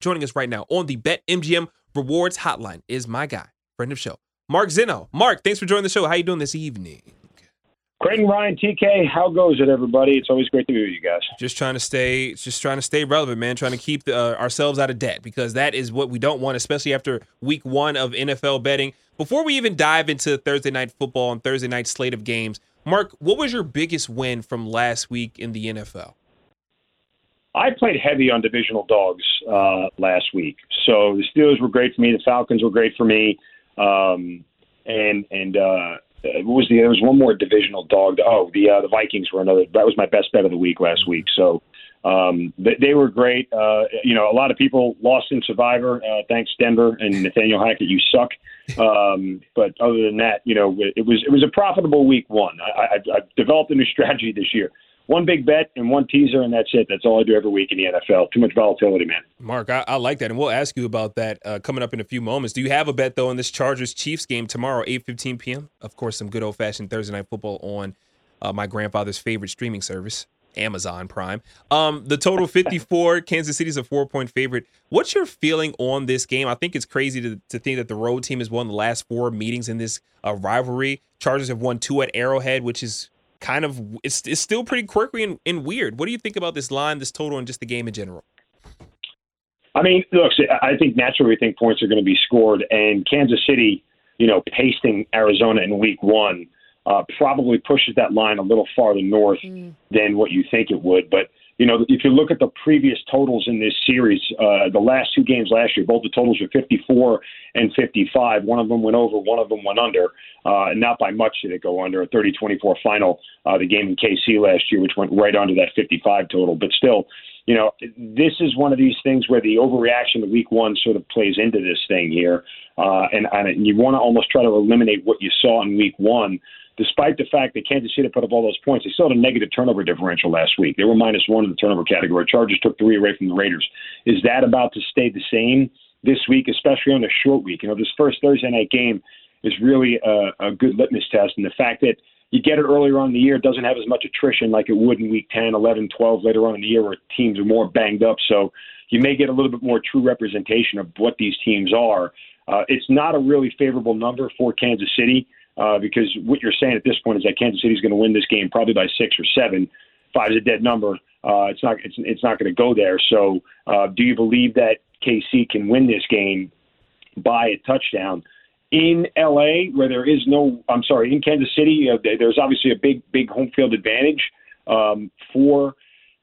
Joining us right now on the BetMGM Rewards Hotline is my guy, friend of show, Mark Zeno. Mark, thanks for joining the show. How you doing this evening? Creighton, Ryan, TK, how goes it, everybody? It's always great to be with you guys. Just trying to stay, just trying to stay relevant, man. Trying to keep the, uh, ourselves out of debt because that is what we don't want, especially after Week One of NFL betting. Before we even dive into Thursday night football and Thursday night slate of games, Mark, what was your biggest win from last week in the NFL? I played heavy on divisional dogs uh, last week, so the Steelers were great for me. The Falcons were great for me, um, and and uh, what was the there was one more divisional dog. Oh, the uh, the Vikings were another. That was my best bet of the week last week. So um, they, they were great. Uh, you know, a lot of people lost in Survivor. Uh, thanks Denver and Nathaniel Hackett. You suck. Um, but other than that, you know, it was it was a profitable week one. I, I, I've developed a new strategy this year one big bet and one teaser, and that's it. That's all I do every week in the NFL. Too much volatility, man. Mark, I, I like that, and we'll ask you about that uh, coming up in a few moments. Do you have a bet though in this Chargers Chiefs game tomorrow, eight fifteen p.m. Of course, some good old fashioned Thursday night football on uh, my grandfather's favorite streaming service. Amazon Prime. Um, the total 54. Kansas City's a four point favorite. What's your feeling on this game? I think it's crazy to, to think that the road team has won the last four meetings in this uh, rivalry. Chargers have won two at Arrowhead, which is kind of it's, it's still pretty quirky and, and weird. What do you think about this line, this total, and just the game in general? I mean, look, I think naturally we think points are going to be scored, and Kansas City, you know, pasting Arizona in Week One uh, probably pushes that line a little farther north mm. than what you think it would. But you know, if you look at the previous totals in this series, uh, the last two games last year, both the totals were 54 and 55. One of them went over, one of them went under. Uh, not by much did it go under. A 30-24 final. Uh, the game in KC last year, which went right under that 55 total. But still, you know, this is one of these things where the overreaction to Week One sort of plays into this thing here, uh, and, and you want to almost try to eliminate what you saw in Week One despite the fact that Kansas City put up all those points, they still had a negative turnover differential last week. They were minus one in the turnover category. Chargers took three away from the Raiders. Is that about to stay the same this week, especially on a short week? You know, this first Thursday night game is really a, a good litmus test, and the fact that you get it earlier on in the year doesn't have as much attrition like it would in week 10, 11, 12 later on in the year where teams are more banged up. So you may get a little bit more true representation of what these teams are. Uh, it's not a really favorable number for Kansas City uh, because what you're saying at this point is that Kansas City is going to win this game probably by six or seven. Five is a dead number. Uh, it's not it's it's not going to go there. So, uh, do you believe that KC can win this game by a touchdown? In LA, where there is no, I'm sorry, in Kansas City, uh, there's obviously a big, big home field advantage um, for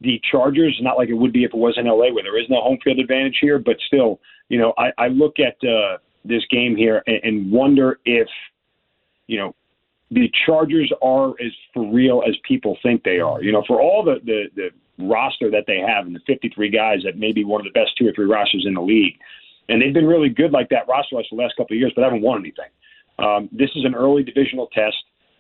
the Chargers. Not like it would be if it was in LA, where there is no home field advantage here. But still, you know, I, I look at uh, this game here and, and wonder if you know, the Chargers are as for real as people think they are. You know, for all the, the, the roster that they have and the 53 guys that may be one of the best two or three rosters in the league. And they've been really good like that roster wise the last couple of years, but haven't won anything. Um, this is an early divisional test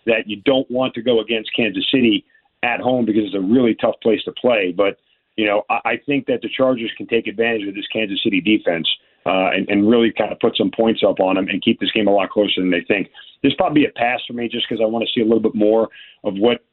that you don't want to go against Kansas City at home because it's a really tough place to play. But, you know, I, I think that the Chargers can take advantage of this Kansas City defense uh, and, and really kind of put some points up on them and keep this game a lot closer than they think. This probably a pass for me just because I want to see a little bit more of what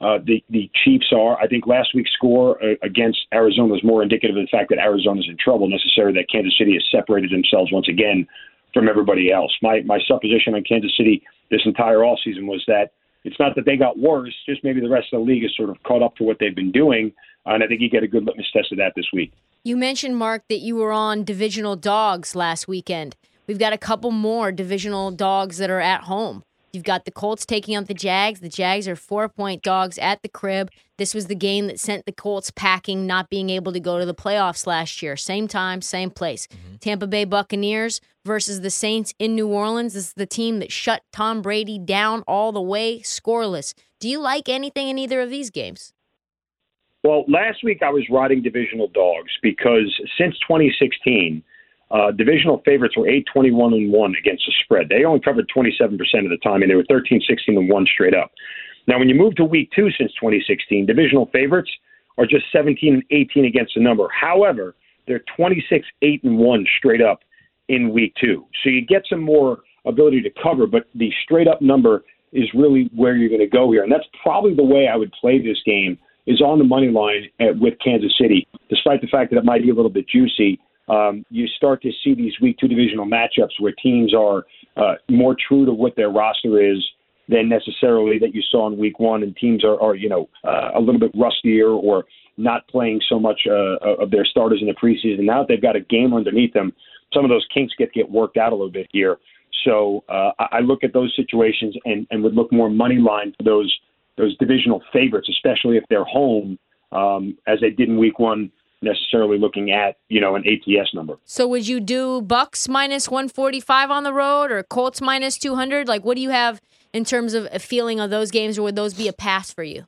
uh, the the Chiefs are. I think last week's score uh, against Arizona was more indicative of the fact that Arizona's in trouble, necessarily that Kansas City has separated themselves once again from everybody else. My my supposition on Kansas City this entire off season was that it's not that they got worse, just maybe the rest of the league is sort of caught up to what they've been doing, and I think you get a good litmus test of that this week. You mentioned, Mark, that you were on divisional dogs last weekend. We've got a couple more divisional dogs that are at home. You've got the Colts taking on the Jags. The Jags are four point dogs at the crib. This was the game that sent the Colts packing, not being able to go to the playoffs last year. Same time, same place. Mm-hmm. Tampa Bay Buccaneers versus the Saints in New Orleans. This is the team that shut Tom Brady down all the way, scoreless. Do you like anything in either of these games? Well, last week I was riding divisional dogs because since 2016, uh, divisional favorites were 8 21 and 1 against the spread. They only covered 27% of the time, and they were 13 16 and 1 straight up. Now, when you move to week two since 2016, divisional favorites are just 17 and 18 against the number. However, they're 26 8 and 1 straight up in week two. So you get some more ability to cover, but the straight up number is really where you're going to go here. And that's probably the way I would play this game is on the money line at, with Kansas City, despite the fact that it might be a little bit juicy. um, you start to see these week two divisional matchups where teams are uh, more true to what their roster is than necessarily that you saw in week one, and teams are, are you know uh, a little bit rustier or not playing so much uh, of their starters in the preseason. Now that they've got a game underneath them, some of those kinks get get worked out a little bit here. So uh, I look at those situations and, and would look more money line for those those divisional favorites, especially if they're home, um, as they did in week one necessarily looking at you know an ATS number. So would you do Bucks minus 145 on the road or Colts minus 200? Like what do you have in terms of a feeling of those games or would those be a pass for you?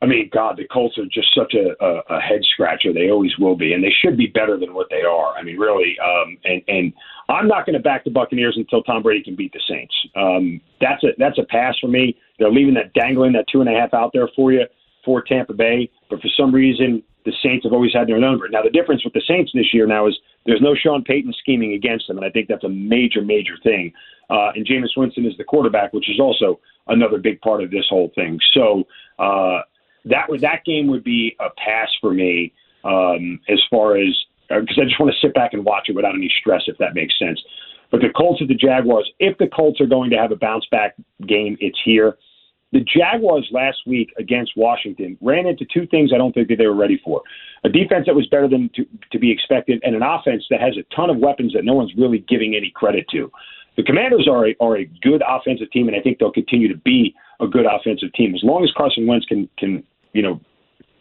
I mean, God, the Colts are just such a, a, a head scratcher. They always will be, and they should be better than what they are. I mean, really. Um, and and I'm not going to back the Buccaneers until Tom Brady can beat the Saints. Um, that's a that's a pass for me. They're leaving that dangling that two and a half out there for you for Tampa Bay, but for some reason the Saints have always had their number. Now the difference with the Saints this year now is there's no Sean Payton scheming against them, and I think that's a major major thing. Uh, and Jameis Winston is the quarterback, which is also another big part of this whole thing. So. Uh, that would that game would be a pass for me um, as far as because uh, I just want to sit back and watch it without any stress, if that makes sense. But the Colts at the Jaguars, if the Colts are going to have a bounce back game, it's here. The Jaguars last week against Washington ran into two things I don't think that they were ready for. A defense that was better than to, to be expected, and an offense that has a ton of weapons that no one's really giving any credit to. The Commanders are a, are a good offensive team, and I think they'll continue to be a good offensive team as long as Carson Wentz can can you know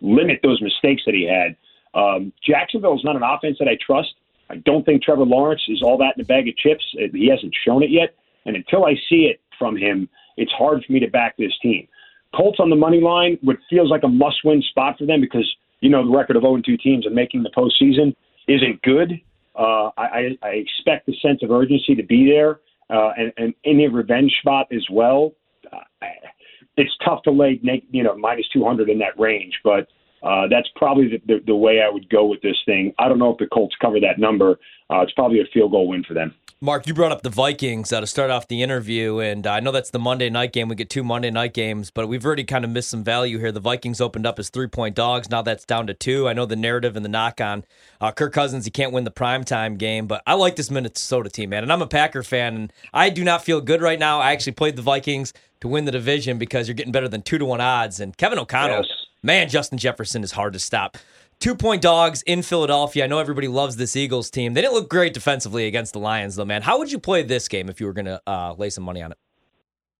limit those mistakes that he had. Um, Jacksonville is not an offense that I trust. I don't think Trevor Lawrence is all that in a bag of chips. He hasn't shown it yet, and until I see it from him, it's hard for me to back this team. Colts on the money line, what feels like a must-win spot for them because you know the record of 0-2 teams and making the postseason isn't good. Uh, I, I expect the sense of urgency to be there, uh, and, and any revenge spot as well. It's tough to lay you know minus 200 in that range, but uh, that's probably the, the, the, way I would go with this thing. I don't know if the Colts cover that number. Uh, it's probably a field goal win for them. Mark, you brought up the Vikings uh, to start off the interview, and I know that's the Monday night game. We get two Monday night games, but we've already kind of missed some value here. The Vikings opened up as three point dogs. Now that's down to two. I know the narrative and the knock on uh, Kirk Cousins, he can't win the primetime game, but I like this Minnesota team, man. And I'm a Packer fan, and I do not feel good right now. I actually played the Vikings to win the division because you're getting better than two to one odds. And Kevin O'Connell, yes. man, Justin Jefferson is hard to stop. Two point dogs in Philadelphia. I know everybody loves this Eagles team. They didn't look great defensively against the Lions, though, man. How would you play this game if you were going to uh, lay some money on it?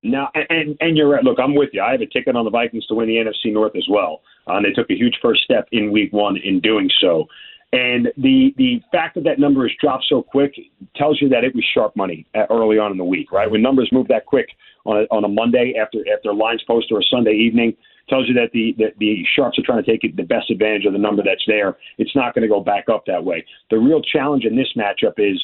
Now, and and you're right. Look, I'm with you. I have a ticket on the Vikings to win the NFC North as well. Uh, and they took a huge first step in Week One in doing so. And the the fact that that number has dropped so quick tells you that it was sharp money early on in the week, right? When numbers move that quick on a, on a Monday after after lines post or a Sunday evening, tells you that the that the sharps are trying to take the best advantage of the number that's there. It's not going to go back up that way. The real challenge in this matchup is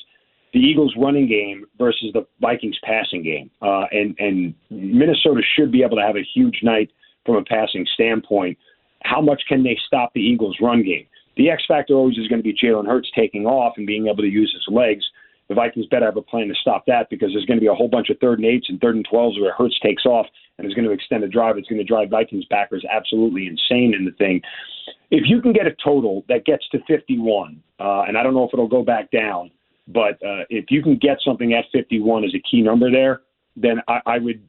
the Eagles' running game versus the Vikings' passing game, uh, and and Minnesota should be able to have a huge night from a passing standpoint. How much can they stop the Eagles' run game? The X factor always is going to be Jalen Hurts taking off and being able to use his legs. The Vikings better have a plan to stop that because there's going to be a whole bunch of third and eights and third and twelves where Hurts takes off and is going to extend the drive. It's going to drive Vikings backers absolutely insane in the thing. If you can get a total that gets to 51, uh, and I don't know if it'll go back down, but uh, if you can get something at 51 as a key number there, then I, I would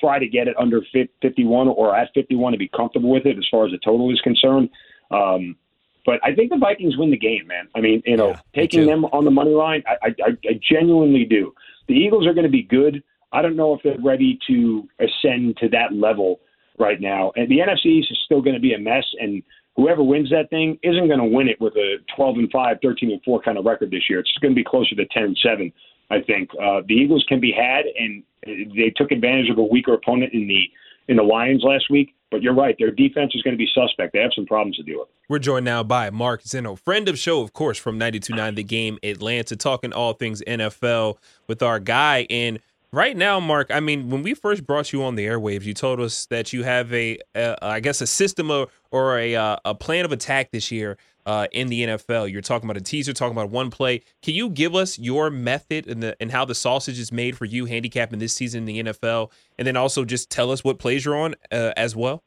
try to get it under 51 or at 51 to be comfortable with it as far as the total is concerned. Um, but I think the Vikings win the game, man. I mean, you know, yeah, taking them on the money line, I, I, I genuinely do. The Eagles are going to be good. I don't know if they're ready to ascend to that level right now. And the NFC East is still going to be a mess. And whoever wins that thing isn't going to win it with a 12 and 5, 13 and 4 kind of record this year. It's going to be closer to 10 and 7. I think uh, the Eagles can be had, and they took advantage of a weaker opponent in the in the Lions last week. But you're right, their defense is going to be suspect. They have some problems to deal with. We're joined now by Mark Zeno, friend of show, of course, from 92.9 The Game Atlanta, talking all things NFL with our guy. And right now, Mark, I mean, when we first brought you on the airwaves, you told us that you have a, a I guess, a system of, or a, uh, a plan of attack this year uh, in the NFL. You're talking about a teaser, talking about one play. Can you give us your method and the and how the sausage is made for you handicapping this season in the NFL, and then also just tell us what plays you're on uh, as well?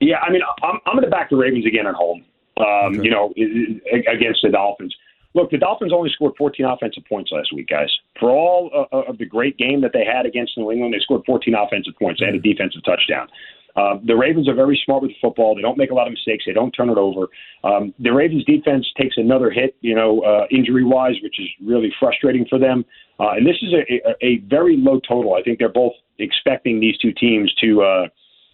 Yeah, I mean, I'm, I'm going to back the Ravens again at home. Um, Okay. You know, against the Dolphins. Look, the Dolphins only scored 14 offensive points last week, guys. For all uh, of the great game that they had against New England, they scored 14 offensive points. They had a defensive touchdown. Uh, the Ravens are very smart with football. They don't make a lot of mistakes. They don't turn it over. Um, the Ravens defense takes another hit, you know, uh, injury wise, which is really frustrating for them. Uh, and this is a, a, a very low total. I think they're both expecting these two teams to uh,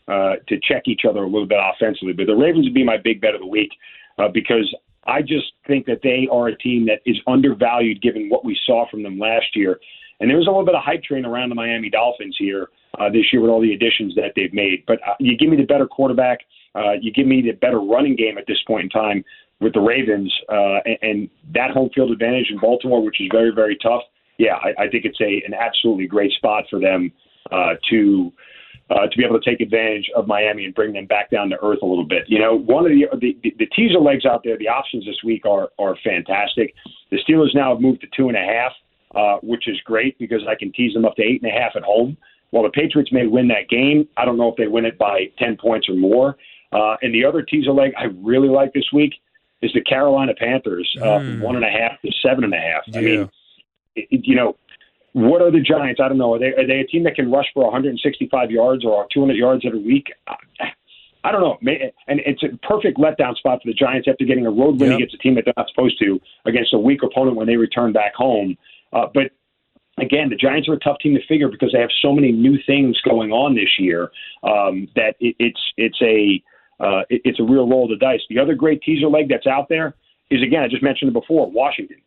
uh, to check each other a little bit offensively. But the Ravens would be my big bet of the week uh, because I just think that they are a team that is undervalued given what we saw from them last year. And there was a little bit of hype train around the Miami Dolphins here uh, this year with all the additions that they've made. But uh, you give me the better quarterback, uh, you give me the better running game at this point in time with the Ravens, uh, and, and that home field advantage in Baltimore, which is very, very tough. Yeah, I, I think it's a an absolutely great spot for them uh, to uh, to be able to take advantage of Miami and bring them back down to earth a little bit. You know, one of the the, the, the teaser legs out there, the options this week are are fantastic. The Steelers now have moved to two and a half, uh, which is great because I can tease them up to eight and a half at home. While the Patriots may win that game, I don't know if they win it by ten points or more. Uh, and the other teaser leg I really like this week is the Carolina Panthers, uh, Hmm. one and a half to seven and a half. I mean, it- you know, what are the Giants? I don't know. Are they are they a team that can rush for 165 yards or 200 yards every week? I, don't know. And it's a perfect letdown spot for the Giants after getting a road win Yep. against a team that they're not supposed to against a weak opponent when they return back home. Uh, but again, the Giants are a tough team to figure because they have so many new things going on this year um, that it, it's it's a uh, it, it's a real roll of the dice. The other great teaser leg that's out there is again I just mentioned it before Washington.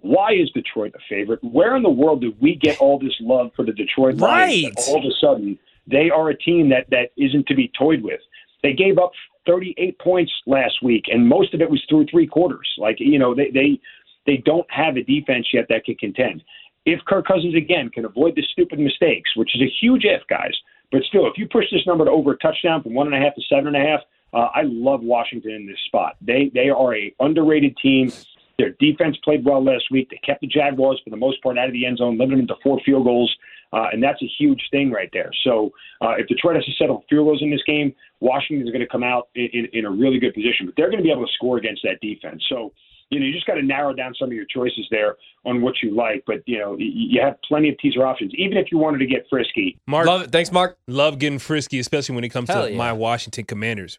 Why is Detroit the favorite? Where in the world did we get all this love for the Detroit Lions? Right. All of a sudden, they are a team that that isn't to be toyed with. They gave up 38 points last week, and most of it was through three quarters. Like you know, they they they don't have a defense yet that can contend. If Kirk Cousins again can avoid the stupid mistakes, which is a huge if, guys, but still, if you push this number to over a touchdown from one and a half to seven and a half, uh, I love Washington in this spot. They they are a underrated team. Their defense played well last week. They kept the Jaguars for the most part out of the end zone, limiting them to four field goals, uh, and that's a huge thing right there. So uh, if Detroit has to settle field goals in this game, Washington is going to come out in, in, in a really good position. But they're going to be able to score against that defense. So you know you just got to narrow down some of your choices there on what you like. But you know you have plenty of teaser options. Even if you wanted to get frisky, Mark, Love it. Thanks, Mark. love getting frisky, especially when it comes Hell to yeah. my Washington Commanders.